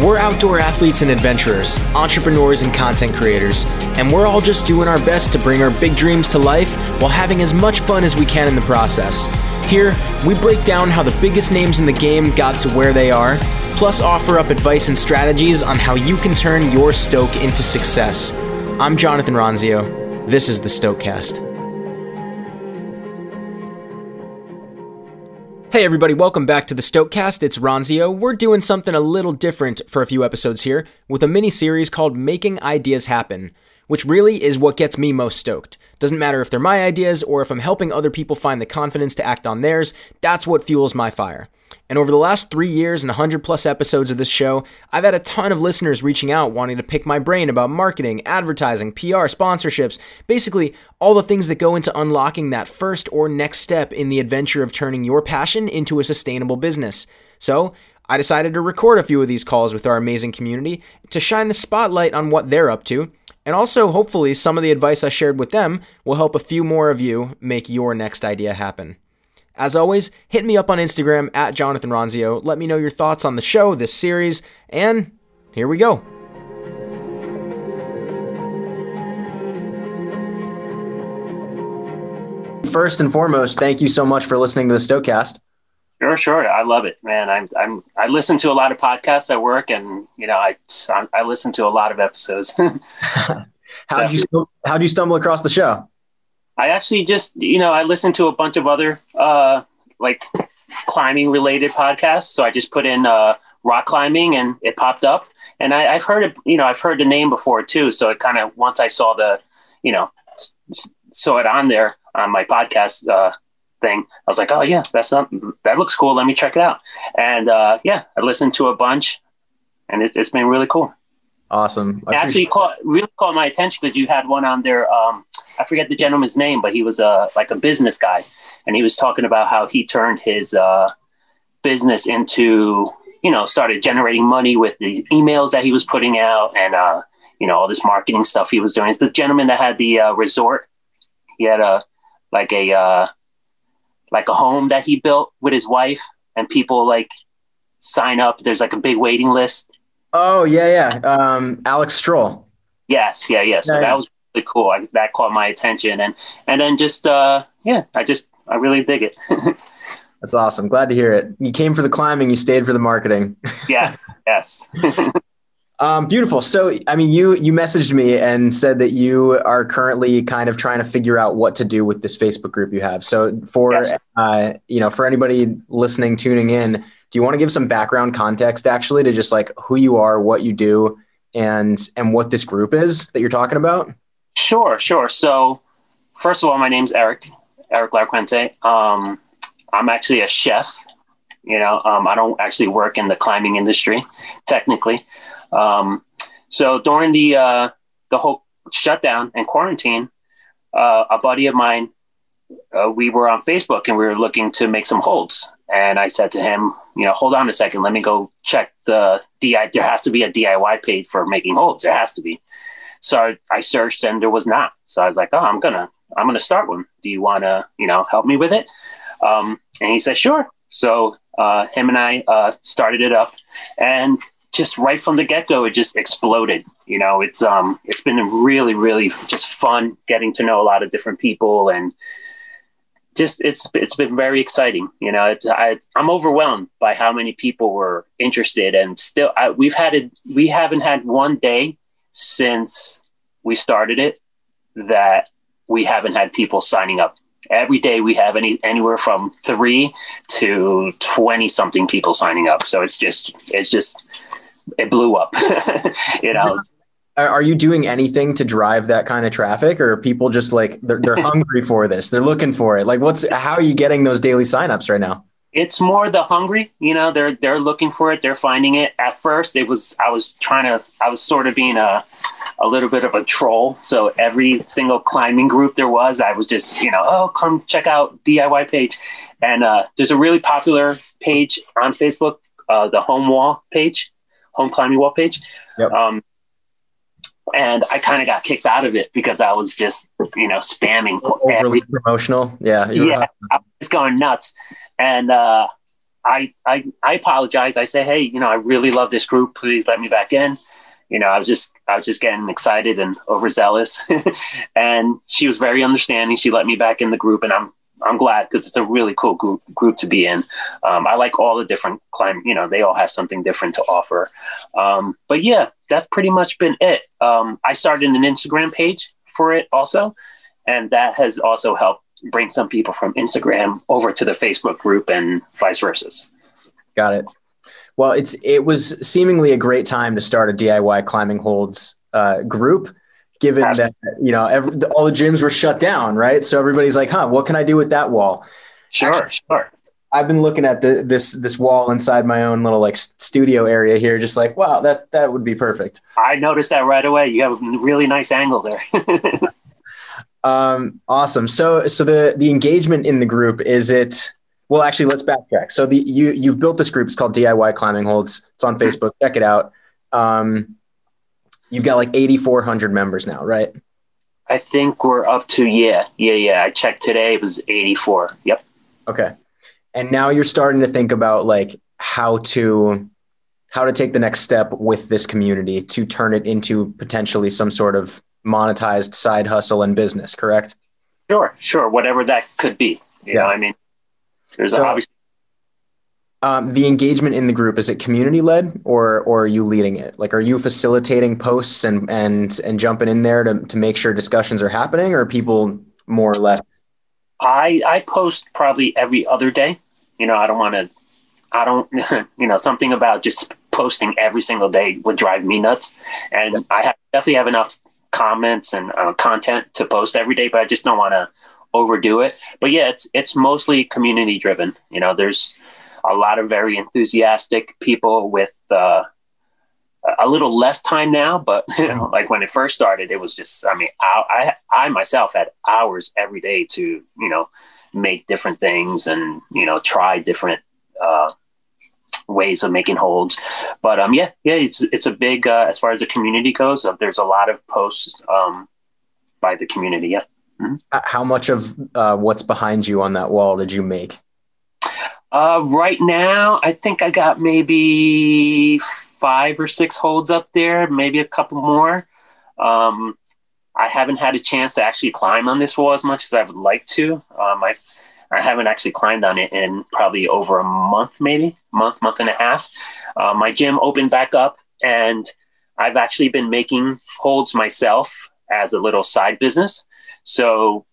We're outdoor athletes and adventurers, entrepreneurs and content creators, and we're all just doing our best to bring our big dreams to life while having as much fun as we can in the process. Here, we break down how the biggest names in the game got to where they are, plus offer up advice and strategies on how you can turn your stoke into success. I'm Jonathan Ronzio. This is the Stokecast. Hey everybody, welcome back to the Stokecast. It's Ronzio. We're doing something a little different for a few episodes here with a mini series called Making Ideas Happen, which really is what gets me most stoked. Doesn't matter if they're my ideas or if I'm helping other people find the confidence to act on theirs, that's what fuels my fire. And over the last three years and 100 plus episodes of this show, I've had a ton of listeners reaching out wanting to pick my brain about marketing, advertising, PR, sponsorships, basically all the things that go into unlocking that first or next step in the adventure of turning your passion into a sustainable business. So, I decided to record a few of these calls with our amazing community to shine the spotlight on what they're up to. And also, hopefully, some of the advice I shared with them will help a few more of you make your next idea happen. As always, hit me up on Instagram at Jonathan Ronzio. Let me know your thoughts on the show, this series, and here we go. First and foremost, thank you so much for listening to the Stokecast. Sure, sure. I love it, man. I'm, I'm, I listen to a lot of podcasts at work, and you know, I, I listen to a lot of episodes. how did you, how did you stumble across the show? I actually just, you know, I listened to a bunch of other uh, like climbing related podcasts. So I just put in uh, rock climbing and it popped up. And I, have heard it, you know, I've heard the name before too. So it kind of, once I saw the, you know, s- saw it on there on my podcast uh, thing, I was like, oh yeah, that's not, that looks cool. Let me check it out. And uh, yeah, I listened to a bunch and it's, it's been really cool. Awesome. I actually caught really caught my attention because you had one on there. Um, I forget the gentleman's name, but he was a uh, like a business guy, and he was talking about how he turned his uh, business into you know started generating money with these emails that he was putting out and uh, you know all this marketing stuff he was doing. It's the gentleman that had the uh, resort. He had a like a uh, like a home that he built with his wife, and people like sign up. There's like a big waiting list Oh yeah, yeah. Um, Alex Strohl. Yes, yeah, yeah. So yeah, that was really cool. I, that caught my attention, and and then just uh, yeah, I just I really dig it. That's awesome. Glad to hear it. You came for the climbing, you stayed for the marketing. yes, yes. um, beautiful. So, I mean, you you messaged me and said that you are currently kind of trying to figure out what to do with this Facebook group you have. So, for yes. uh, you know, for anybody listening, tuning in, do you want to give some background context actually to just like who you are, what you do, and and what this group is that you're talking about? Sure, sure. So first of all, my name's Erik, Erik Larquente. Um, I'm actually a chef. You know, um, I don't actually work in the climbing industry, technically. Um, so during the uh, the whole shutdown and quarantine, uh, a buddy of mine, uh, we were on Facebook and we were looking to make some holds. And I said to him, you know, hold on a second, let me go check the DI. There has to be a DIY page for making holds. There has to be. So I, I searched and there was not. So I was like, oh, I'm gonna, I'm gonna start one. Do you want to, you know, help me with it? Um, and he said, sure. So uh, him and I uh, started it up, and just right from the get go, it just exploded. You know, it's um, it's been really, really just fun getting to know a lot of different people and just it's it's been very exciting. You know, it's I, am overwhelmed by how many people were interested, and still I, we've had it. We haven't had one day since we started it that we haven't had people signing up. Every day we have any anywhere from three to twenty something people signing up. So it's just it's just it blew up. you know, are you doing anything to drive that kind of traffic or people just like they're, they're hungry for this they're looking for it? Like what's how are you getting those daily signups right now? It's more the hungry you know they're they're looking for it they're finding it. At first it was i was trying to i was sort of being a a little bit of a troll. So every single climbing group there was i was just you know oh come check out diy page. And uh, there's a really popular page on facebook uh, the home wall page home climbing wall page yep. um, and I kind of got kicked out of it because I was just, you know, spamming. Overly promotional. Yeah. Yeah. I was going nuts. And uh, I, I, I apologize. I say, hey, you know, I really love this group. Please let me back in. You know, I was just, I was just getting excited and overzealous, and she was very understanding. She let me back in the group, and I'm, I'm glad because it's a really cool group group to be in. Um, I like all the different climb. You know, they all have something different to offer. Um, but yeah, that's pretty much been it. Um, I started an Instagram page for it also, and that has also helped bring some people from Instagram over to the Facebook group and vice versa. Got it. Well, it's it was seemingly a great time to start a DIY climbing holds uh, group, given that you know every, all the gyms were shut down, right? So everybody's like, "Huh, what can I do with that wall?" Sure, Actually, sure. I've been looking at the, this this wall inside my own little like studio area here, just like, wow, that that would be perfect. I noticed that right away. You have a really nice angle there. Um, awesome. So, so the the engagement in the group is it? Well, actually, let's backtrack. So the you you've built this group. It's called DIY Climbing Holds. It's on Facebook. Check it out. Um, you've got like eighty four hundred members now, right? I think we're up to yeah, yeah, yeah. I checked today. It was eighty four. Yep. Okay. And now you're starting to think about like how to how to take the next step with this community to turn it into potentially some sort of monetized side hustle and business, correct? Sure, sure. Whatever that could be. You yeah. know, I mean, there's so, obviously. Um, the engagement in the group is it community led or or are you leading it? Like, are you facilitating posts and and and jumping in there to to make sure discussions are happening, or people more or less? I I post probably every other day. You know, I don't want to. I don't. You know, something about just posting every single day would drive me nuts, and I have, definitely have enough comments and uh, content to post every day, but I just don't want to overdo it. But yeah, it's it's mostly community driven. You know, there's a lot of very enthusiastic people with uh, a little less time now, but you know, like when it first started, it was just I mean, I, I I myself had hours every day to you know make different things and you know try different uh, ways of making holds. But um, yeah, yeah, it's it's a big uh, as far as the community goes. Uh, there's a lot of posts um, by the community. Yeah. Mm-hmm. How much of uh, what's behind you on that wall did you make? Uh, right now, I think I got maybe five or six holds up there, maybe a couple more. Um, I haven't had a chance to actually climb on this wall as much as I would like to. Um, I I haven't actually climbed on it in probably over a month, maybe month, month and a half. Uh, my gym opened back up, and I've actually been making holds myself as a little side business. So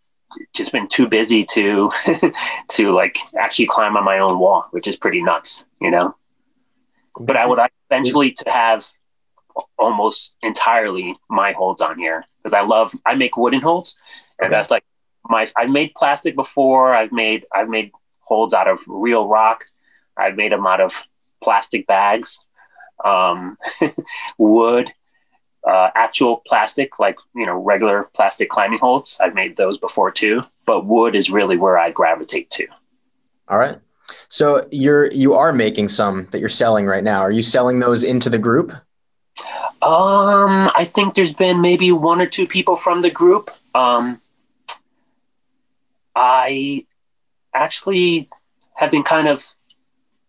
just been too busy to to like actually climb on my own wall, which is pretty nuts, you know. But I would eventually to have almost entirely my holds on here because I love I make wooden holds, and okay. that's like my I've made plastic before. I've made I've made holds out of real rock. I've made them out of plastic bags, um, wood, uh, actual plastic, like you know regular plastic climbing holds. I've made those before too, but wood is really where I gravitate to. All right. So you're you are making some that you're selling right now. Are you selling those into the group? Um, I think there's been maybe one or two people from the group. Um, I actually have been kind of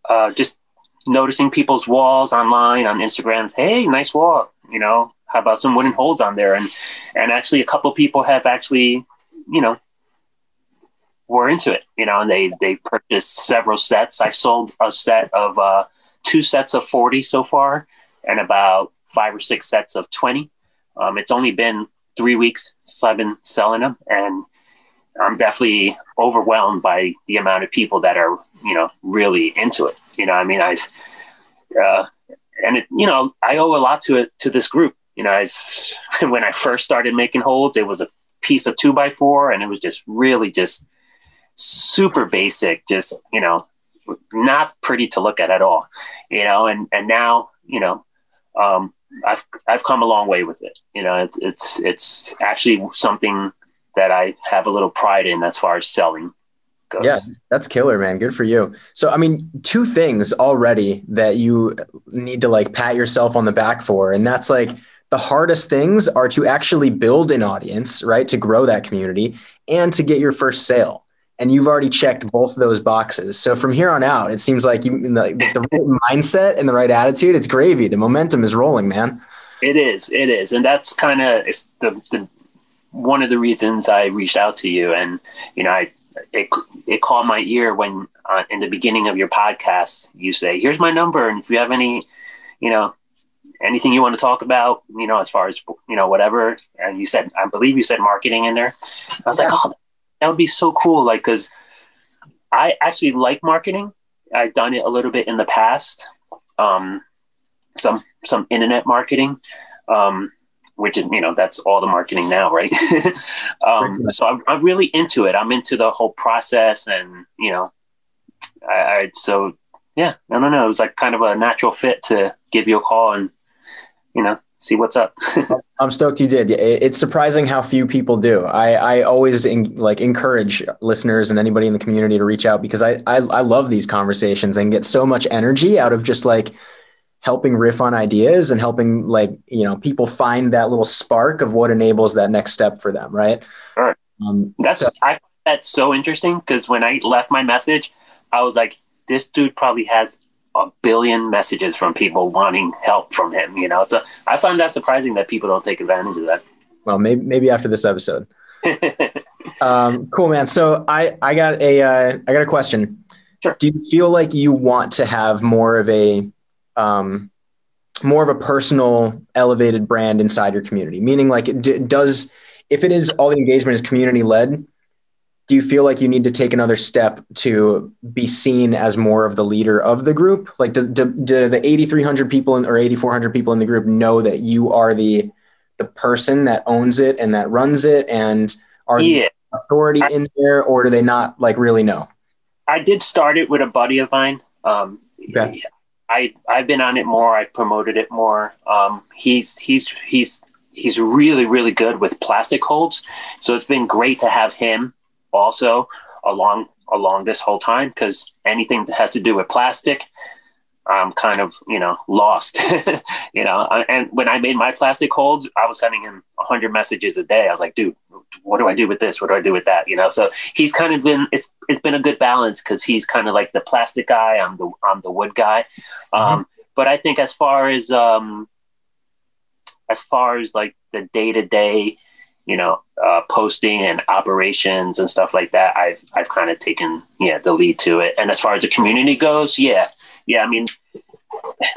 uh, just noticing people's walls online on Instagram. Hey, nice wall. You know, how about some wooden holes on there? And and actually, a couple people have actually, you know, were into it. You know, and they they purchased several sets. I've sold a set of uh, two sets of forty so far, and about five or six sets of twenty. Um, it's only been three weeks since I've been selling them, and I'm definitely overwhelmed by the amount of people that are, you know, really into it. You know, I mean, I've, uh, and it, you know, I owe a lot to it to this group. You know, I've when I first started making holds, it was a piece of two by four, and it was just really just super basic, just you know, not pretty to look at at all. You know, and and now you know, um, I've I've come a long way with it. You know, it's it's it's actually something that I have a little pride in as far as selling goes. Yeah, that's killer, man. Good for you. So, I mean, two things already that you need to like pat yourself on the back for. And that's like the hardest things are to actually build an audience, right? To grow that community and to get your first sale. and you've already checked both of those boxes. So from here on out, it seems like you the, the right mindset and the right attitude. It's gravy. The momentum is rolling, man. It is. It is, and that's kind of the, the one of the reasons I reached out to you. And you know, I it it caught my ear when uh, in the beginning of your podcast you say, "Here's my number, and if you have any, you know." Anything you want to talk about, you know, as far as you know, whatever. And you said, I believe you said marketing in there. I was yeah. like, oh, that would be so cool. Like, cause I actually like marketing. I've done it a little bit in the past. Um, some, some internet marketing, um, which is, you know, that's all the marketing now. Right. um, so I'm, I'm really into it. I'm into the whole process and, you know, I, I, so yeah, I don't know. It was like kind of a natural fit to give you a call and, you know, see what's up. I'm stoked you did. It's surprising how few people do. I, I always in, like encourage listeners and anybody in the community to reach out because I, I, I love these conversations and get so much energy out of just like helping riff on ideas and helping like you know people find that little spark of what enables that next step for them. Right. Sure. Um, that's so, I that's so interesting because when I left my message, I was like, this dude probably has a billion messages from people wanting help from him, you know. So I find that surprising that people don't take advantage of that. Well, maybe maybe after this episode. um, cool, man. So I I got a uh, I got a question. Sure. Do you feel like you want to have more of a um, more of a personal, elevated brand inside your community? Meaning, like, d- does if it is all the engagement is community led, do you feel like you need to take another step to be seen as more of the leader of the group? Like, do, do, do the 8,300 people in, or 8,400 people in the group know that you are the the person that owns it and that runs it, and are yeah. authority I, in there, or do they not like really know? I did start it with a buddy of mine. Um, okay. I I've been on it more. I promoted it more. Um, he's he's he's he's really really good with plastic holds, so it's been great to have him also along along this whole time because anything that has to do with plastic i'm kind of you know lost. You know and when i made my plastic holds i was sending him 100 messages a day. I was like dude what do i do with this? What do i do with that? You know so he's kind of been it's it's been a good balance because he's kind of like the plastic guy i'm the i'm the wood guy. Mm-hmm. um, but i think as far as um as far as like the day-to-day you know, uh, posting and operations and stuff like that, I've I've kind of taken yeah the lead to it. And as far as the community goes, yeah, yeah. I mean,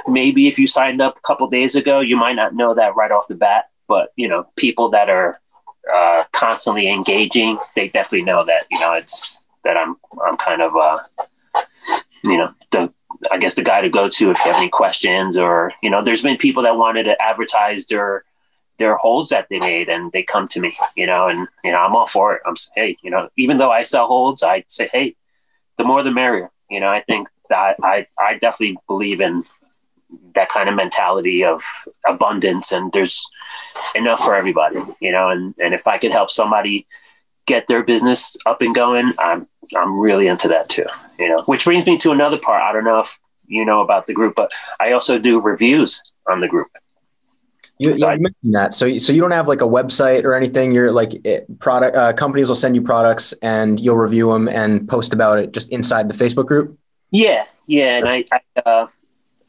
maybe if you signed up a couple days ago, you might not know that right off the bat. But you know, people that are uh, constantly engaging, they definitely know that you know it's that I'm I'm kind of uh, you know the I guess the guy to go to if you have any questions or you know, there's been people that wanted to advertise their their holds that they made and they come to me, you know, and, you know, I'm all for it. I'm hey, you know, even though I sell holds, I say, hey, the more the merrier. You know, I think that I, I definitely believe in that kind of mentality of abundance and there's enough for everybody, you know, and, and if I could help somebody get their business up and going, I'm, I'm really into that too, you know, which brings me to another part. I don't know if you know about the group, but I also do reviews on the group. You, you mentioned that. So, so you don't have like a website or anything. You're like it, product uh, companies will send you products and you'll review them and post about it just inside the Facebook group. Yeah, yeah, and I, I, uh,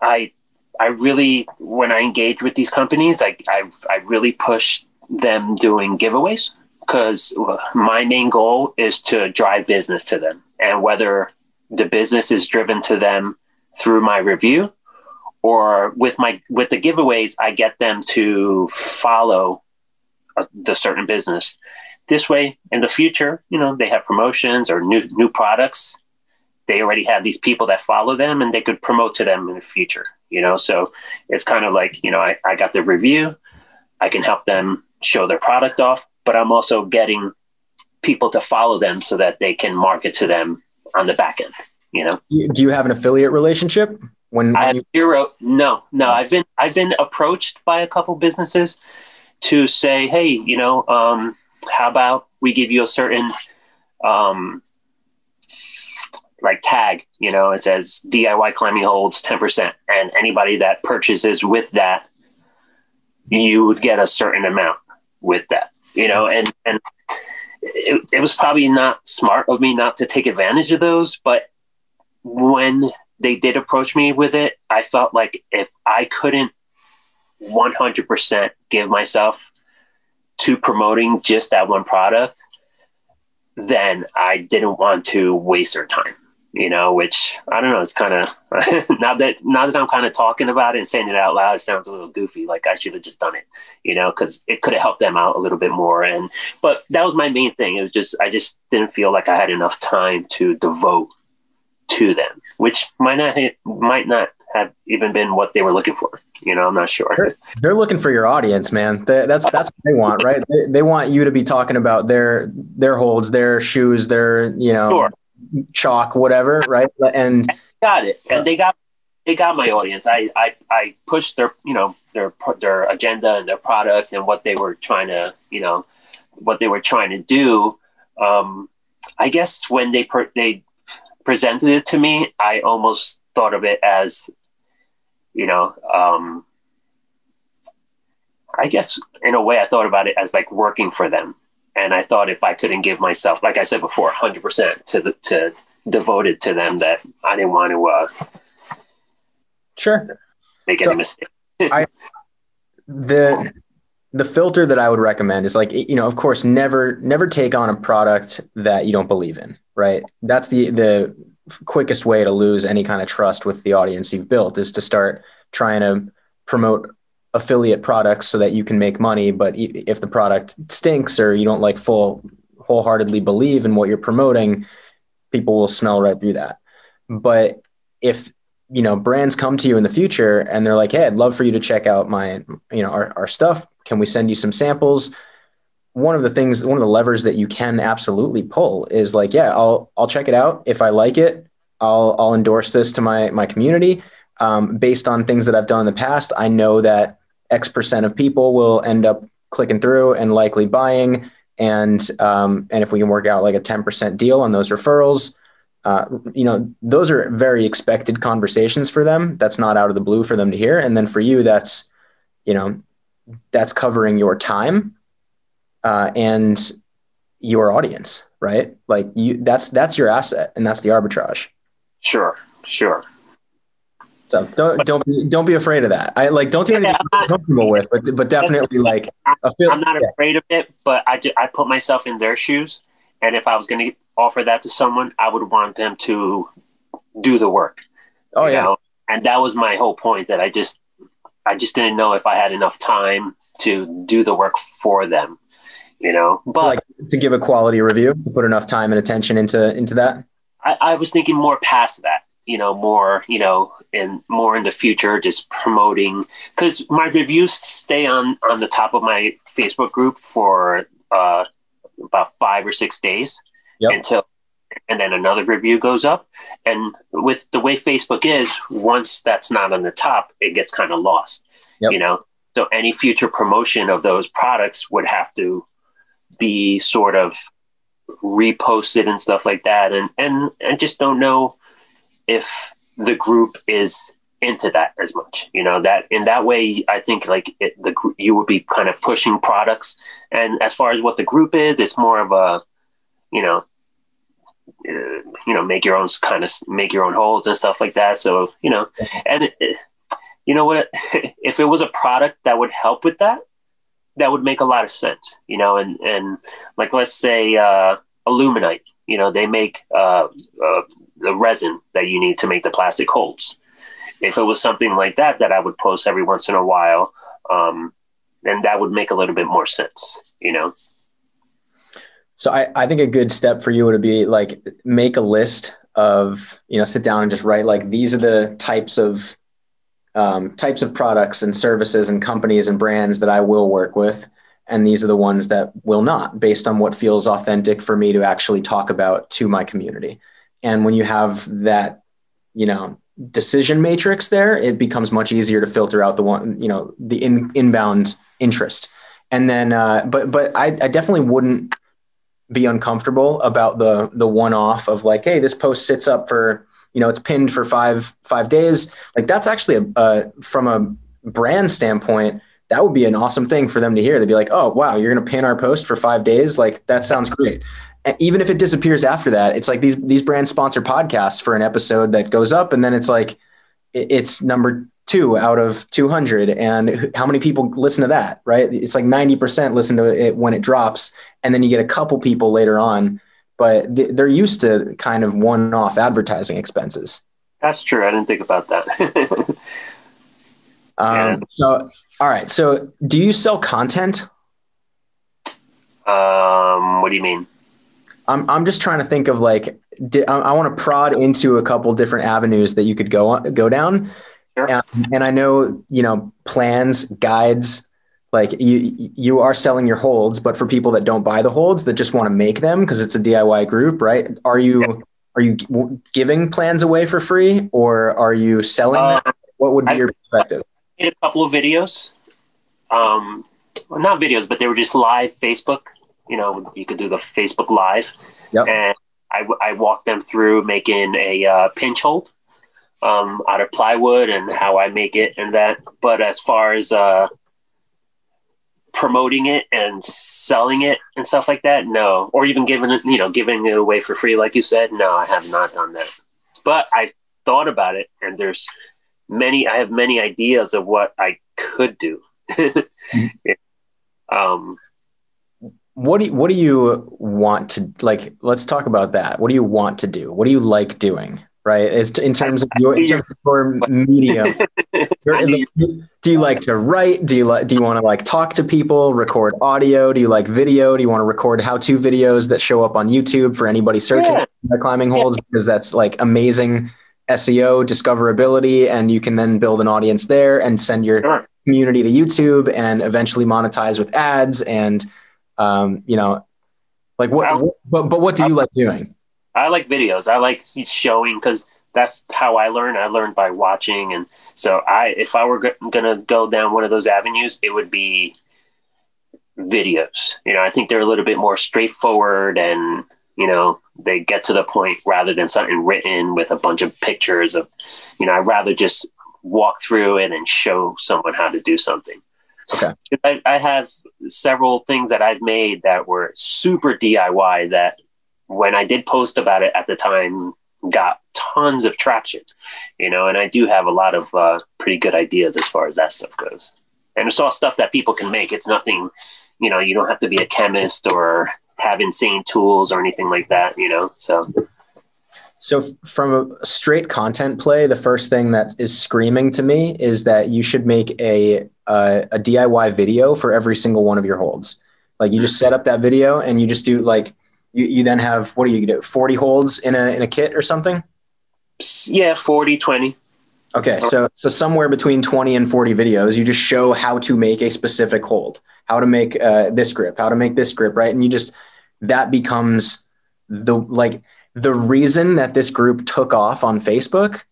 I, I really when I engage with these companies, I, I, I really push them doing giveaways because my main goal is to drive business to them, and whether the business is driven to them through my review or with my with the giveaways i get them to follow a, the certain business. This way in the future you know they have promotions or new new products. They already have these people that follow them and they could promote to them in the future you know? So it's kind of like you know i, I got the review. I can help them show their product off but i'm also getting people to follow them so that they can market to them on the back end you know? Do you have an affiliate relationship when, when I have you- zero, no, no. I've been I've been approached by a couple businesses to say, hey, you know, um, how about we give you a certain um, like tag, you know, it says DIY climbing holds 10%. And anybody that purchases with that, you would get a certain amount with that, you know, and, and it, it was probably not smart of me not to take advantage of those, but when they did approach me with it, I felt like if I couldn't 100% give myself to promoting just that one product, then I didn't want to waste their time. You know, which I don't know. It's kind of now that now that I'm kind of talking about it and saying it out loud, it sounds a little goofy. Like I should have just done it, you know, because it could have helped them out a little bit more. And but that was my main thing. It was just I just didn't feel like I had enough time to devote to them, which might not might not have even been what they were looking for. You know, I'm not sure. They're, they're looking for your audience, man. They, that's that's what they want, right? They, they, want you to be talking about their their holds, their shoes, their you know sure. chalk, whatever, right? And got it, and they got they got my audience. I I I pushed their you know their their agenda and their product and what they were trying to you know what they were trying to do. Um, I guess when they per, they presented it to me, I almost thought of it as, you know, um, I guess in a way I thought about it as like working for them. And I thought if I couldn't give myself, like I said before, 100% to the, to devoted to them that I didn't want to, uh, sure. Make so any mistake. I, the, the filter that I would recommend is like, you know, of course, never, never take on a product that you don't believe in right? That's the the quickest way to lose any kind of trust with the audience you've built is to start trying to promote affiliate products so that you can make money but if the product stinks or you don't like full wholeheartedly believe in what you're promoting people will smell right through that but if you know brands come to you in the future and they're like hey i'd love for you to check out my you know our, our stuff can we send you some samples one of the things, one of the levers that you can absolutely pull is like, yeah, I'll I'll check it out. If I like it, I'll I'll endorse this to my my community. Um, based on things that I've done in the past, I know that X percent of people will end up clicking through and likely buying. And um, and if we can work out like a ten percent deal on those referrals, uh, you know, those are very expected conversations for them. That's not out of the blue for them to hear. And then for you, that's you know, that's covering your time uh, and your audience, right? Like you, that's that's your asset, and that's the arbitrage. Sure, sure. So don't don't be don't be afraid of that. I like don't do anything yeah, you're comfortable with, but but definitely like feel, I'm not yeah. afraid of it, but I just, I put myself in their shoes, and if I was going to offer that to someone, I would want them to do the work. Oh yeah, know? and that was my whole point. That I just I just didn't know if I had enough time to do the work for them you know. But like to give a quality review, put enough time and attention into into that. I, I was thinking more past that, you know, more, you know, and more in the future, just promoting because my reviews stay on on the top of my Facebook group for uh, about five or six days yep. until and then another review goes up. And with the way Facebook is, once that's not on the top, it gets kind of lost. Yep. You know, so any future promotion of those products would have to be sort of reposted and stuff like that and and I just don't know if the group is into that as much you know that in that way i think like it, the you would be kind of pushing products and as far as what the group is it's more of a you know you know make your own kind of make your own holes and stuff like that so you know and it, you know what if it was a product that would help with that that would make a lot of sense, you know, and, and like, let's say, uh, Alumilite, you know, they make, uh, uh, the resin that you need to make the plastic holds. If it was something like that, that I would post every once in a while, um, then that would make a little bit more sense, you know? So I, I think a good step for you would be like make a list of, you know, sit down and just write like these are the types of um, types of products and services and companies and brands that I will work with. And these are the ones that will not, based on what feels authentic for me to actually talk about to my community. And when you have that, you know, decision matrix there, it becomes much easier to filter out the one, you know, the in, inbound interest. And then, uh, but but I, I definitely wouldn't be uncomfortable about the the one off of like, hey, this post sits up for you know it's pinned for five five days like that's actually a, from a brand standpoint that would be an awesome thing for them to hear. They'd be like, "Oh, wow, you're to pin our post for 5 days? Like that sounds great." And even if it disappears after that, it's like these these brands sponsor podcasts for an episode that goes up and then it's like it's number 2 out of 200 and how many people listen to that, right? It's like 90% listen to it when it drops and then you get a couple people later on, but they're used to kind of one-off advertising expenses. That's true. I didn't think about that. Um, yeah. So, all right. So, do you sell content? Um, what do you mean? I'm I'm just trying to think of like I, I want to prod into a couple different avenues that you could go on, go down. And, and I know you know plans, guides. Like you you are selling your holds, but for people that don't buy the holds that just want to make them because it's a DIY group, right? Are you yeah. are you giving plans away for free or are you selling uh, them? What would be I, your perspective? made a couple of videos. Um, well, not videos, but they were just live Facebook. You know, you could do the Facebook Live, yep. and I, I walked them through making a uh, pinch hold um, out of plywood and how I make it and that. But as far as uh, promoting it and selling it and stuff like that, no. Or even giving it, you know, giving it away for free, like you said, no, I have not done that. But I've thought about it, and there's many i have many ideas of what i could do um what do you, what do you want to like let's talk about that what do you want to do what do you like doing right is in terms of your, in terms of your medium do you like to write do you like do you want to like talk to people record audio do you like video do you want to record how-to videos that show up on youtube for anybody searching yeah. climbing holds because that's like amazing SEO discoverability, and you can then build an audience there and send your sure. community to YouTube and eventually monetize with ads. And um, you know, like what, what? But but what do you like doing? I like videos. I like showing because that's how I learn. I learned by watching, and so I if I were g- gonna go down one of those avenues, it would be videos. You know, I think they're a little bit more straightforward and you know they get to the point rather than something written with a bunch of pictures of you know i'd rather just walk through it and then show someone how to do something okay I, I have several things that i've made that were super diy that when i did post about it at the time got tons of traction you know and i do have a lot of uh, pretty good ideas as far as that stuff goes and it's all stuff that people can make it's nothing you know you don't have to be a chemist or have insane tools or anything like that, you know? So. So from a straight content play, the first thing that is screaming to me is that you should make a a, a DIY video for every single one of your holds. Like you just set up that video and you just do like you, you then have what do you do 40 holds in a in a kit or something? Yeah, 40, 20. Okay, so so somewhere between 20 and 40 videos, you just show how to make a specific hold how to make uh, this grip, how to make this grip, right? And you just that becomes the like the reason that this group took off on Facebook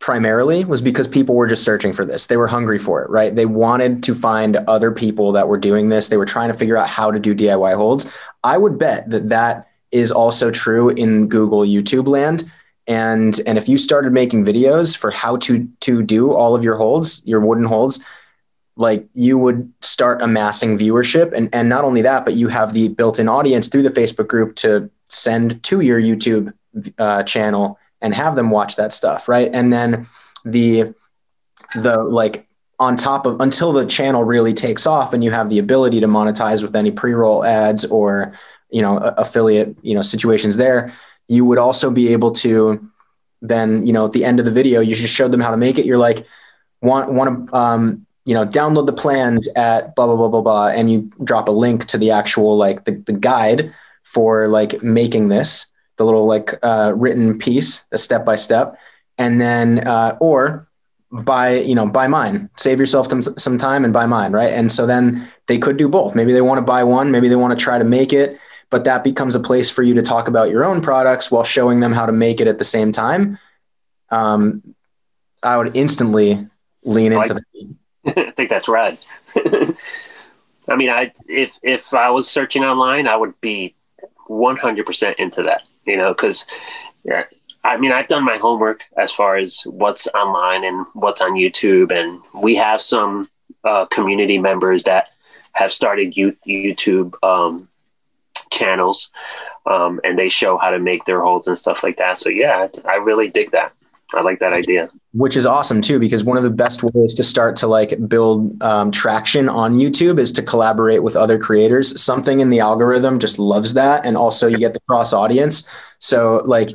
primarily was because people were just searching for this. They were hungry for it, right? They wanted to find other people that were doing this. They were trying to figure out how to do DIY holds. I would bet that that is also true in Google YouTube land. And and if you started making videos for how to to do all of your holds, your wooden holds, like you would start amassing viewership and and not only that but you have the built-in audience through the facebook group to send to your youtube uh, channel and have them watch that stuff right? And then the the like on top of until the channel really takes off and you have the ability to monetize with any pre-roll ads or you know affiliate you know situations there you would also be able to then you know at the end of the video you just showed them how to make it. You're like want want to um, you know, download the plans at blah blah blah blah blah, and you drop a link to the actual like the, the guide for like making this, the little like uh, written piece, the step by step, and then uh, or buy you know buy mine. Save yourself some, time and buy mine right? And so then they could do both. Maybe they want to buy one maybe they want to try to make it but that becomes a place for you to talk about your own products while showing them how to make it at the same time. Um, i would instantly lean into like, the I think that's right. I mean, I if if I was searching online, I would be 100% into that, you know, because yeah, I mean, I've done my homework as far as what's online and what's on YouTube, and we have some uh, community members that have started YouTube um, channels, um, and they show how to make their holds and stuff like that. So yeah, I really dig that. I like that idea. Which is awesome too, because one of the best ways to start to like build um, traction on YouTube is to collaborate with other creators. Something in the algorithm just loves that, and also you get the cross audience. So like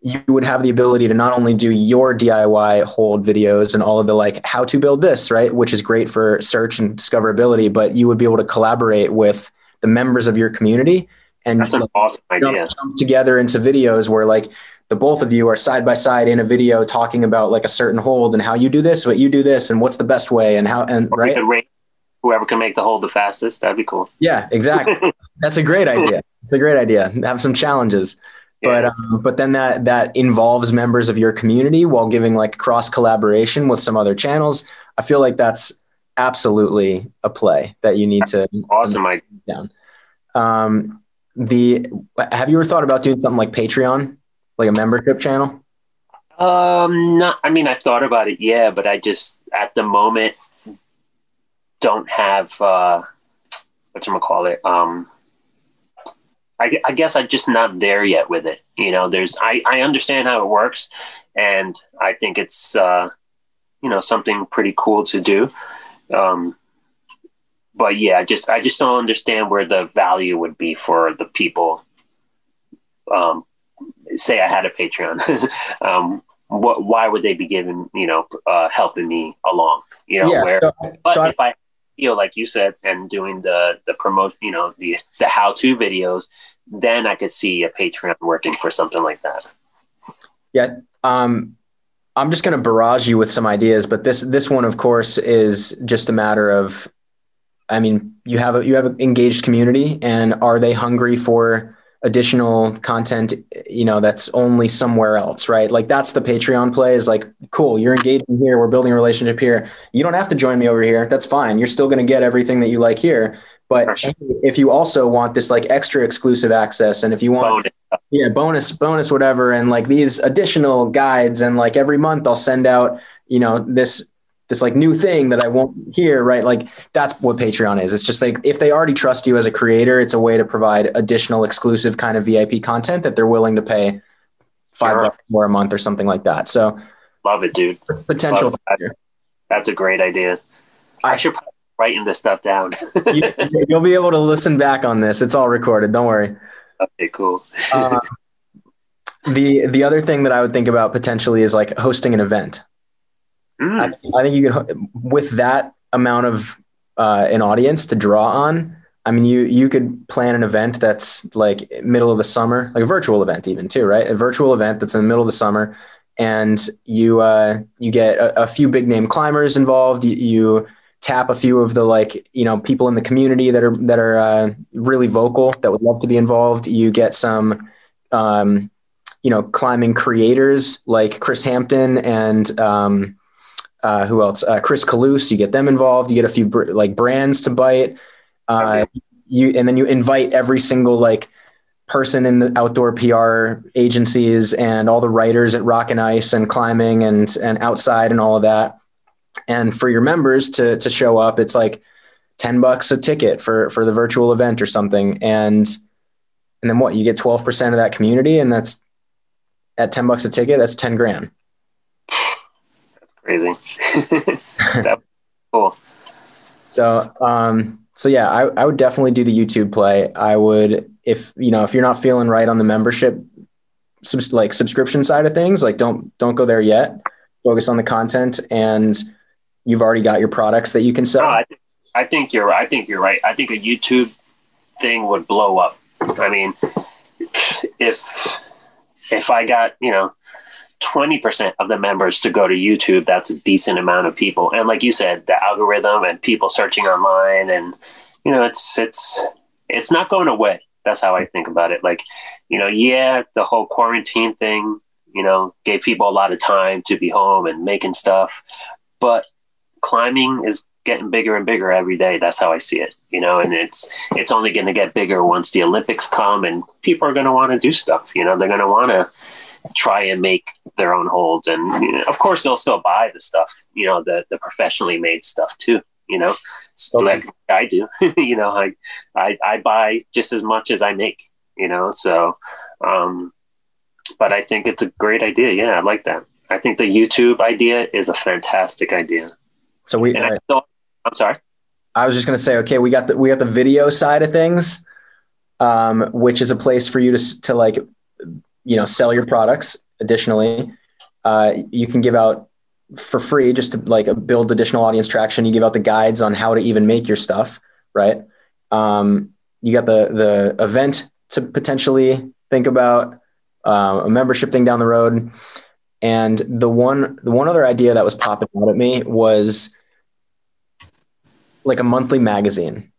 you would have the ability to not only do your DIY hold videos and all of the like how to build this, right, which is great for search and discoverability, but you would be able to collaborate with the members of your community and that's an awesome idea. Together into videos where like the both of you are side by side in a video talking about like a certain hold and how you do this, what you do this, and what's the best way and how and right. Whoever can make the hold the fastest, that'd be cool. Yeah, exactly. That's a great idea. It's a great idea. Have some challenges. Yeah. But um, but then that that involves members of your community while giving like cross collaboration with some other channels. I feel like that's absolutely a play that you need to awesome idea. down. Um, the have you ever thought about doing something like Patreon? Like a membership channel? Um, not. I mean, I thought about it, yeah, but I just at the moment don't have uh, what you call it. Um, I, I guess I'm just not there yet with it. You know, there's I I understand how it works, and I think it's uh, you know something pretty cool to do. Um, but yeah, just I just don't understand where the value would be for the people um, say I had a Patreon, um, what, why would they be giving, you know, uh, helping me along, you know, yeah, where, so, but so if I, feel like you said, and doing the, the promote, you know, the, the how to videos, then I could see a Patreon working for something like that. Yeah. Um, I'm just going to barrage you with some ideas, but this, this one, of course, is just a matter of, I mean, you have a, you have an engaged community and are they hungry for, additional content you know that's only somewhere else right? Like that's the patreon play is like cool you're engaging here we're building a relationship here. You don't have to join me over here. That's fine. You're still going to get everything that you like here. But if you also want this like extra exclusive access and if you want bonus. yeah bonus bonus whatever and like these additional guides and like every month i'll send out you know this this like new thing that I won't hear, right? Like that's what Patreon is. It's just like if they already trust you as a creator, it's a way to provide additional exclusive kind of VIP content that they're willing to pay five sure. bucks more a month or something like that. So love it, dude. Potential. That. That's a great idea. I, I should writing this stuff down. you, will be able to listen back on this. It's all recorded. Don't worry. Okay, cool. uh, the the other thing that I would think about potentially is like hosting an event. Mm. I, I, think you could, with that amount of uh, an audience to draw on. I mean, you you could plan an event that's like middle of the summer, like a virtual event, even too, right? A virtual event that's in the middle of the summer, and you uh, you get a, a few big name climbers involved. You, you, tap a few of the like you know people in the community that are that are uh, really vocal that would love to be involved. You get some um, you know climbing creators like Kris Hampton and um, uh, who else? Uh, Chris Kalous. You get them involved. You get a few br- like brands to bite. Uh, you and then you invite every single like person in the outdoor PR agencies and all the writers at Rock and Ice and climbing and and outside and all of that. And for your members to to show up, it's like ten bucks a ticket for for the virtual event or something. And and then what? You get twelve percent of that community, and that's at ten bucks a ticket. That's ten grand crazy. cool. So, um, so yeah, I, I would definitely do the YouTube play. I would, if you know, if you're not feeling right on the membership, subs- like subscription side of things, like don't don't go there yet. Focus on the content, and you've already got your products that you can sell. No, I, th- I think you're. I think you're right. I think a YouTube thing would blow up. I mean, if if I got you know 20% of the members to go to YouTube, that's a decent amount of people. And like you said, the algorithm and people searching online and you know, it's it's it's not going away. That's how I think about it. Like, you know, yeah, the whole quarantine thing, you know, gave people a lot of time to be home and making stuff. But climbing is getting bigger and bigger every day. That's how I see it, you know, and it's it's only going to get bigger once the Olympics come and people are going to want to do stuff, you know, they're going to want to try and make their own holds. And you know, of course, they'll still buy the stuff, you know, the the professionally made stuff too. You know, okay. like I do. you know, I, I I buy just as much as I make. You know, so. Um, but I think it's a great idea. Yeah, I like that. I think the YouTube idea is a fantastic idea. So we. I I'm sorry. I was just going to say, okay, we got the we got the video side of things, um, which is a place for you to to like, you know, sell your products. Additionally, uh, you can give out for free just to like build additional audience traction. You give out the guides on how to even make your stuff, right? Um, you got the the event to potentially think about, uh, a membership thing down the road, and the one the one other idea that was popping out at me was like a monthly magazine,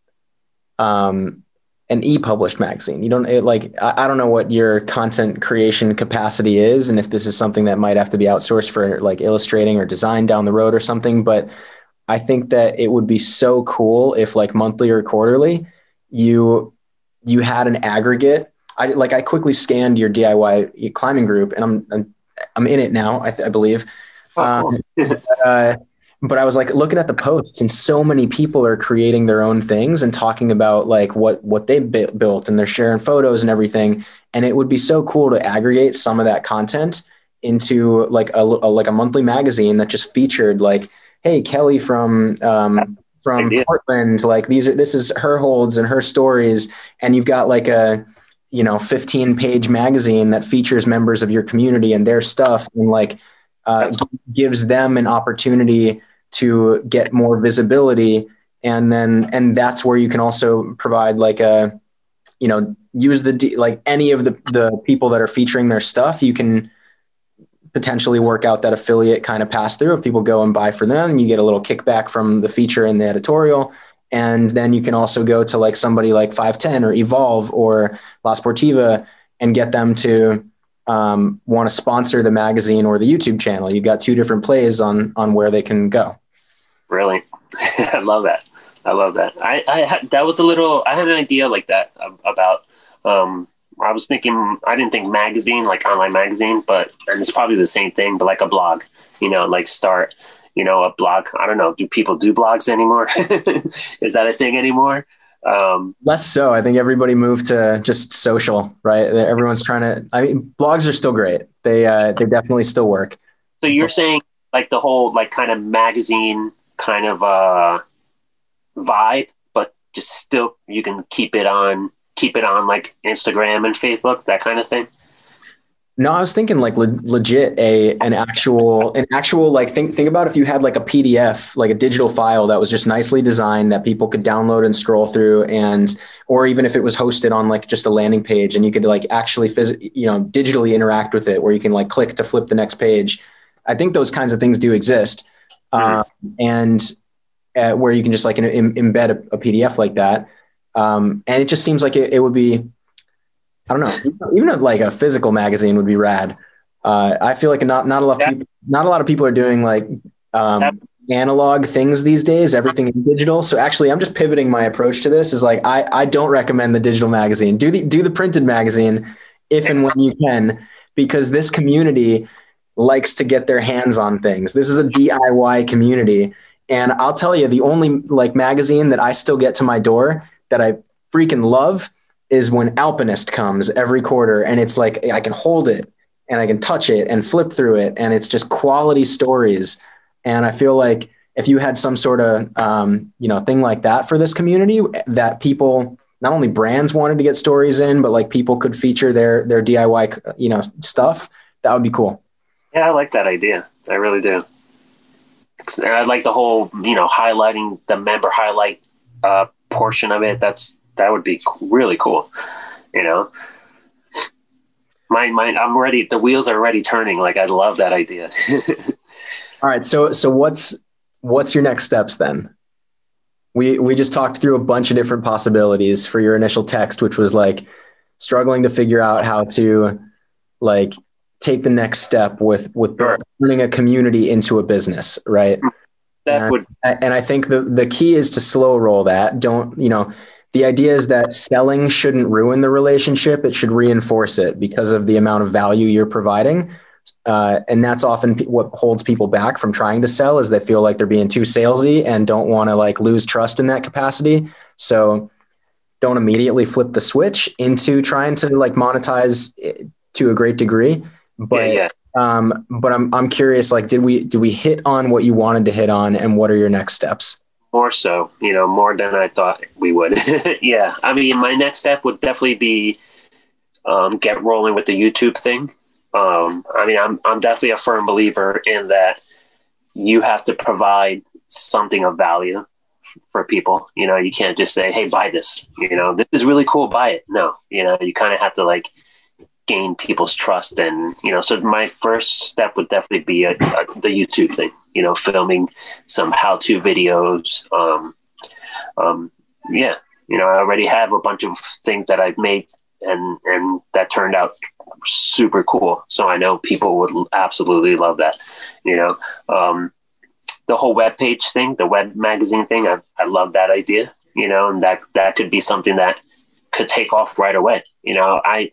um, an e-published magazine. You don't it, like I, I don't know what your content creation capacity is, and if this is something that might have to be outsourced for like illustrating or design down the road or something. But I think that it would be so cool if like monthly or quarterly, you you had an aggregate. I like I quickly scanned your DIY climbing group, and I'm I'm, I'm in it now. I, I believe. Oh, um, uh, but I was like looking at the posts, and so many people are creating their own things and talking about like what what they built, and they're sharing photos and everything. And it would be so cool to aggregate some of that content into like a, a like a monthly magazine that just featured like, hey, Kelly from um, from Portland, like these are this is her holds and her stories, and you've got like a you know 15 page magazine that features members of your community and their stuff and like uh, gives them an opportunity to get more visibility. And then and that's where you can also provide like a you know use the like any of the the people that are featuring their stuff you can potentially work out that affiliate kind of pass through. If people go and buy for them you get a little kickback from the feature in the editorial. And then you can also go to like somebody like 510 or Evolv or la sportiva and get them to um, want to sponsor the magazine or the youtube channel. You've got two different plays on on where they can go Brilliant. I love that. I love that. I, I had, that was a little, I had an idea like that about, um, I was thinking, I didn't think magazine, like online magazine, but, and it's probably the same thing, but like a blog, you know, like start, you know, a blog. I don't know. Do people do blogs anymore? Is that a thing anymore? Um, Less so. I think everybody moved to just social, right? Everyone's trying to, I mean, blogs are still great. They, uh, they definitely still work. So you're saying like the whole, like kind of magazine kind of uh, vibe, but just still you can keep it on keep it on like Instagram and Facebook, that kind of thing. No, I was thinking like le- legit a an actual an actual like think think about if you had like a PDF like a digital file that was just nicely designed that people could download and scroll through and or even if it was hosted on like just a landing page and you could like actually phys- you know digitally interact with it where you can like click to flip the next page. I think those kinds of things do exist mm-hmm. um, and uh, where you can just like Im- embed a, a, PDF like that. Um, and it just seems like it, it, would be, I don't know, even like a physical magazine would be rad. Uh, I feel like not not a lot of people, not a lot of people are doing like um, analog things these days. Everything is digital. So actually, I'm just pivoting my approach to this. Is like I I don't recommend the digital magazine. Do the do the printed magazine if and when you can, because this community likes to get their hands on things. This is a DIY community. And I'll tell you, the only like magazine that I still get to my door that I freaking love is when Alpinist comes every quarter. And it's like I can hold it and I can touch it and flip through it. And it's just quality stories. And I feel like if you had some sort of um, you know thing like that for this community that people not only brands wanted to get stories in, but like people could feature their their DIY you know stuff, that would be cool. Yeah, I like that idea. I really do. I like the whole, you know, highlighting the member highlight uh, portion of it. That's that would be really cool. You know, my my I'm ready. The wheels are already turning. Like I love that idea. All right. So so what's what's your next steps then? We we just talked through a bunch of different possibilities for your initial text, which was like struggling to figure out how to like take the next step with with sure. turning a community into a business, right? That and, would and I think the the key is to slow roll that. Don't, you know, the idea is that selling shouldn't ruin the relationship, it should reinforce it because of the amount of value you're providing. uh, and that's often what holds people back from trying to sell is they feel like they're being too salesy and don't want to like lose trust in that capacity. So don't immediately flip the switch into trying to like monetize to a great degree. But yeah, yeah. Um, but I'm I'm curious, like, did we did we hit on what you wanted to hit on, and what are your next steps? More so, you know, more than I thought we would. yeah, I mean, my next step would definitely be um, get rolling with the YouTube thing. Um, I mean, I'm I'm definitely a firm believer in that you have to provide something of value for people. You know, you can't just say, "Hey, buy this." You know, this is really cool. Buy it. No, you know, you kind of have to like gain people's trust. And you know so my first step would definitely be a, a, the youtube thing you know filming some how-to videos. Um, um, yeah you know i already have a bunch of things that i've made and and that turned out super cool. So i know people would absolutely love that you know. Um, the whole web page thing the web magazine thing I, I love that idea you know and that that could be something that could take off right away. You know i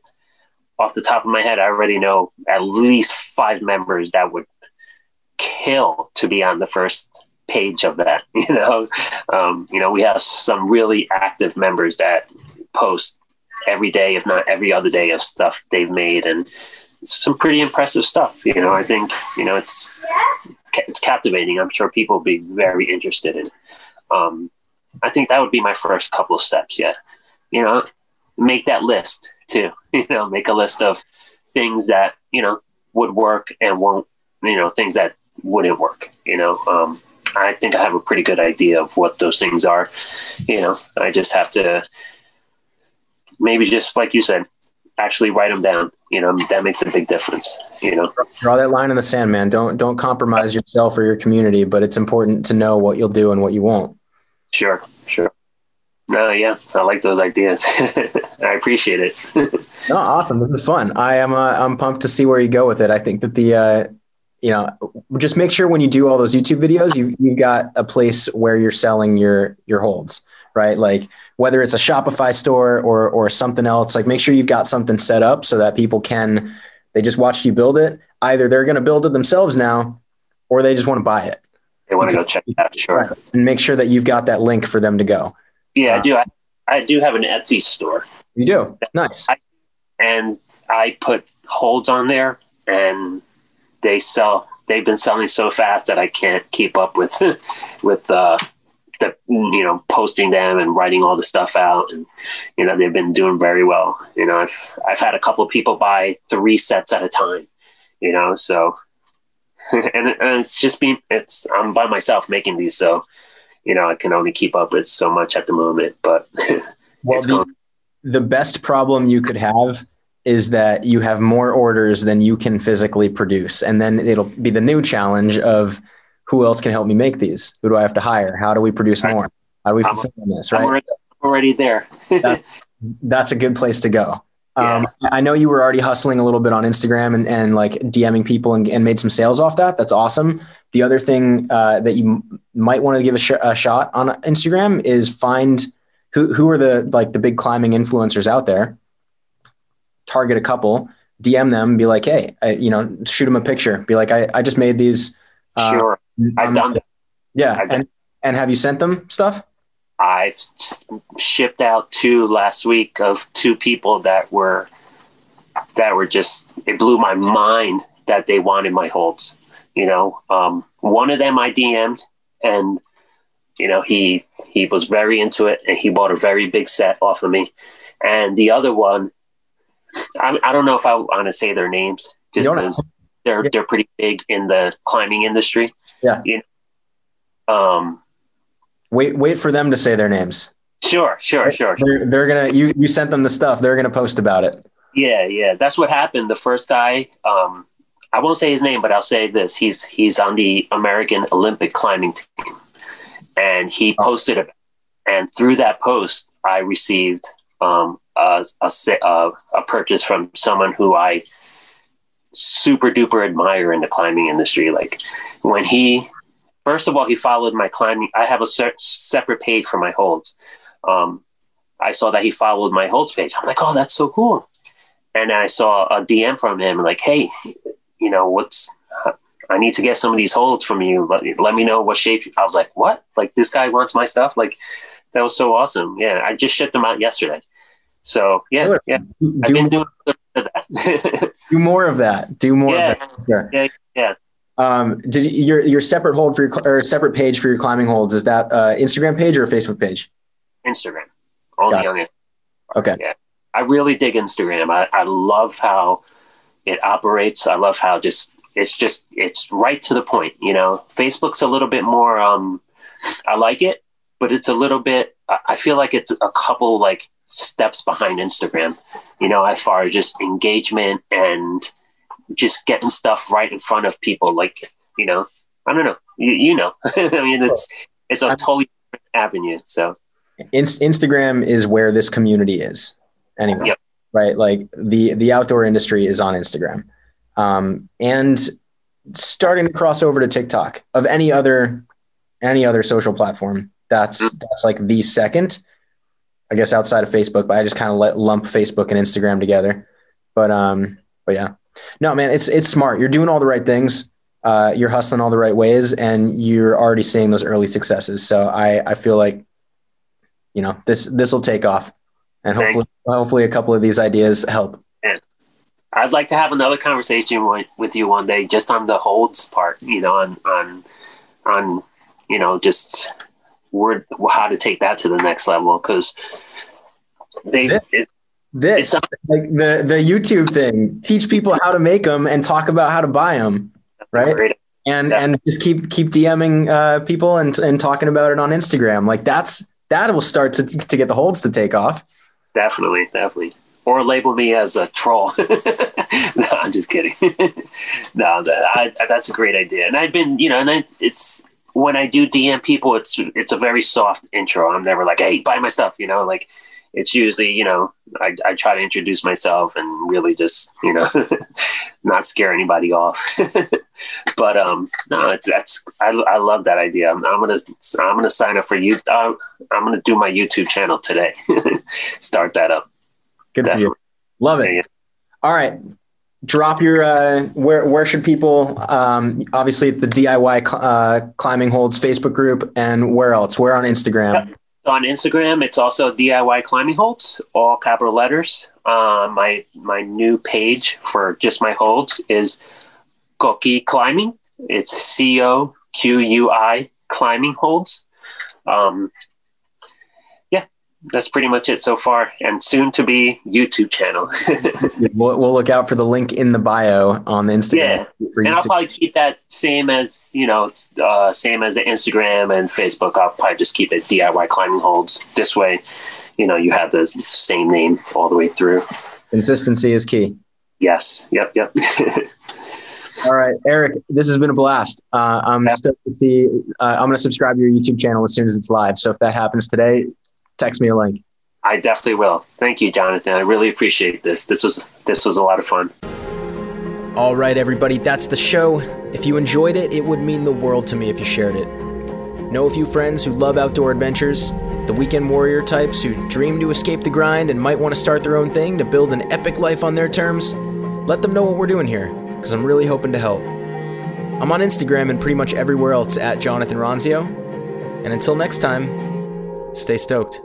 off the top of my head, I already know at least five members that would kill to be on the first page of that. You know, um, you know, we have some really active members that post every day, if not every other day, of stuff they've made, and some pretty impressive stuff. You know, I think you know it's it's captivating. I'm sure people will be very interested in. Um, I think that would be my first couple of steps. Yeah, you know, make that list too. You know, make a list of things that you know would work and won't. You know, things that wouldn't work. You know, um, I think I have a pretty good idea of what those things are. You know, I just have to maybe just like you said, actually write them down. You know, that makes a big difference. You know, draw that line in the sand, man. Don't don't compromise yourself or your community, but it's important to know what you'll do and what you won't. Sure, sure. No, yeah, I like those ideas. I appreciate it. no, awesome. This is fun. I am. Uh, I'm pumped to see where you go with it. I think that the, uh, you know, just make sure when you do all those YouTube videos, you you've got a place where you're selling your your holds, right? Like whether it's a Shopify store or or something else. Like make sure you've got something set up so that people can. They just watched you build it. Either they're going to build it themselves now, or they just want to buy it. They want to go check it out. Sure. And make sure that you've got that link for them to go. Yeah, I do. I, I, do have an Etsy store. You do? Nice. I, and I put holds on there, and they sell. They've been selling so fast that I can't keep up with with uh, the you know posting them and writing all the stuff out, and you know they've been doing very well. You know, I've I've had a couple of people buy three sets at a time. You know, so and, and it's just been it's I'm by myself making these, so you know, I can only keep up with so much at the moment, but well, the, the best problem you could have is that you have more orders than you can physically produce. And then it'll be the new challenge of who else can help me make these? Who do I have to hire? How do we produce more? How do we fulfill I'm, this? Right. I'm already, already there. that's, that's a good place to go. Um, I know you were already hustling a little bit on Instagram and, and like DMing people and, and made some sales off that. That's awesome. The other thing uh, that you m- might want to give a, sh- a, shot on Instagram is find who, who are the like the big climbing influencers out there. Target a couple, DM them, be like, hey, I, you know, shoot them a picture. Be like, I, I just made these. Uh, sure, I've done that. Yeah, and and have you sent them stuff? I've shipped out two last week of two people that were that were just it blew my mind that they wanted my holds. You know, um, one of them I DM'd and you know he he was very into it and he bought a very big set off of me. And the other one, I, I don't know if I want to say their names just because they're yeah. they're pretty big in the climbing industry. Yeah. You know? Um Wait, wait for them to say their names. Sure, sure, sure. They're, they're gonna. You you sent them the stuff. They're gonna post about it. Yeah, yeah. That's what happened. The first guy. Um, I won't say his name, but I'll say this: he's he's on the American Olympic climbing team, and he oh. posted it. And through that post, I received um, a, a, a purchase from someone who I super duper admire in the climbing industry. Like when he first of all, he followed my climbing. I have a se- separate page for my holds. Um, I saw that he followed my holds page. I'm like, oh, that's so cool. And I saw a DM from him like, hey, you know, what's I need to get some of these holds from you. Let, let me know what shape. I was like, what? Like this guy wants my stuff? Like that was so awesome. Yeah, I just shipped them out yesterday. So yeah, yeah, do, I've been doing that. do more of that. Do more yeah, of that. Sure. Yeah, yeah. Um, did your your separate hold for your or separate page for your climbing holds? Is that uh, Instagram page or Facebook page? Instagram, only on it. Okay. Yeah, I really dig Instagram. I, I love how it operates. I love how just it's just it's right to the point. You know, Facebook's a little bit more. Um, I like it, but it's a little bit. I feel like it's a couple like steps behind Instagram. You know, as far as just engagement and just getting stuff right in front of people. Like, you know, I don't know. You, you know, I mean, it's it's a totally different avenue. So, Instagram is where this community is. Anyway, yep. right? Like the the outdoor industry is on Instagram, um, and starting to cross over to TikTok of any other any other social platform. That's mm-hmm. that's like the second, I guess, outside of Facebook. But I just kind of let lump Facebook and Instagram together. But um, but yeah, no, man, it's it's smart. You're doing all the right things. Uh, you're hustling all the right ways, and you're already seeing those early successes. So I I feel like, you know, this this will take off, and hopefully hopefully a couple of these ideas help. I'd like to have another conversation with, with you one day, just on the holds part. You know, on on on you know just word how to take that to the next level because they. It, this like the the YouTube thing. Teach people how to make them and talk about how to buy them, right? And yeah. and just keep keep DMing uh, people and and talking about it on Instagram. Like that's that will start to to get the holds to take off. Definitely, definitely. Or label me as a troll. no, I'm just kidding. no, that, I, that's a great idea. And I've been, you know, and I, it's when I do DM people, it's it's a very soft intro. I'm never like, hey, buy my stuff, you know, like it's usually, you know, I, I try to introduce myself and really just, you know, not scare anybody off. but um, no, it's that's I, I love that idea. I'm, I'm gonna I'm gonna sign up for you. Uh, I'm gonna do my YouTube channel today. Start that up. Good Definitely. for you. Love it. Yeah. All right. Drop your uh, where where should people um, obviously it's the DIY cl- uh, climbing holds Facebook group and where else? Where on Instagram? On Instagram, it's also DIY climbing holds, all capital letters. Uh, my my new page for just my holds is Coqui Climbing. It's C O Q U I climbing holds. Um, that's pretty much it so far, and soon to be YouTube channel. we'll, we'll, look out for the link in the bio on the Instagram. Yeah, and I'll probably keep that same as you know, uh, same as the Instagram and Facebook. I'll probably just keep it DIY climbing holds. This way, you know, you have the same name all the way through. Consistency is key. Yes. Yep. Yep. All right, Erik, this has been a blast. Uh, I'm stoked to see. Uh, I'm going to subscribe to your YouTube channel as soon as it's live. So if that happens today, text me a link. I definitely will. Thank you, Jonathan. I really appreciate this. This was this was a lot of fun. All right, everybody, that's the show. If you enjoyed it, it would mean the world to me if you shared it. Know a few friends who love outdoor adventures, the weekend warrior types who dream to escape the grind and might want to start their own thing to build an epic life on their terms? Let them know what we're doing here, because I'm really hoping to help. I'm on Instagram and pretty much everywhere else at Jonathan Ronzio. And until next time, stay stoked.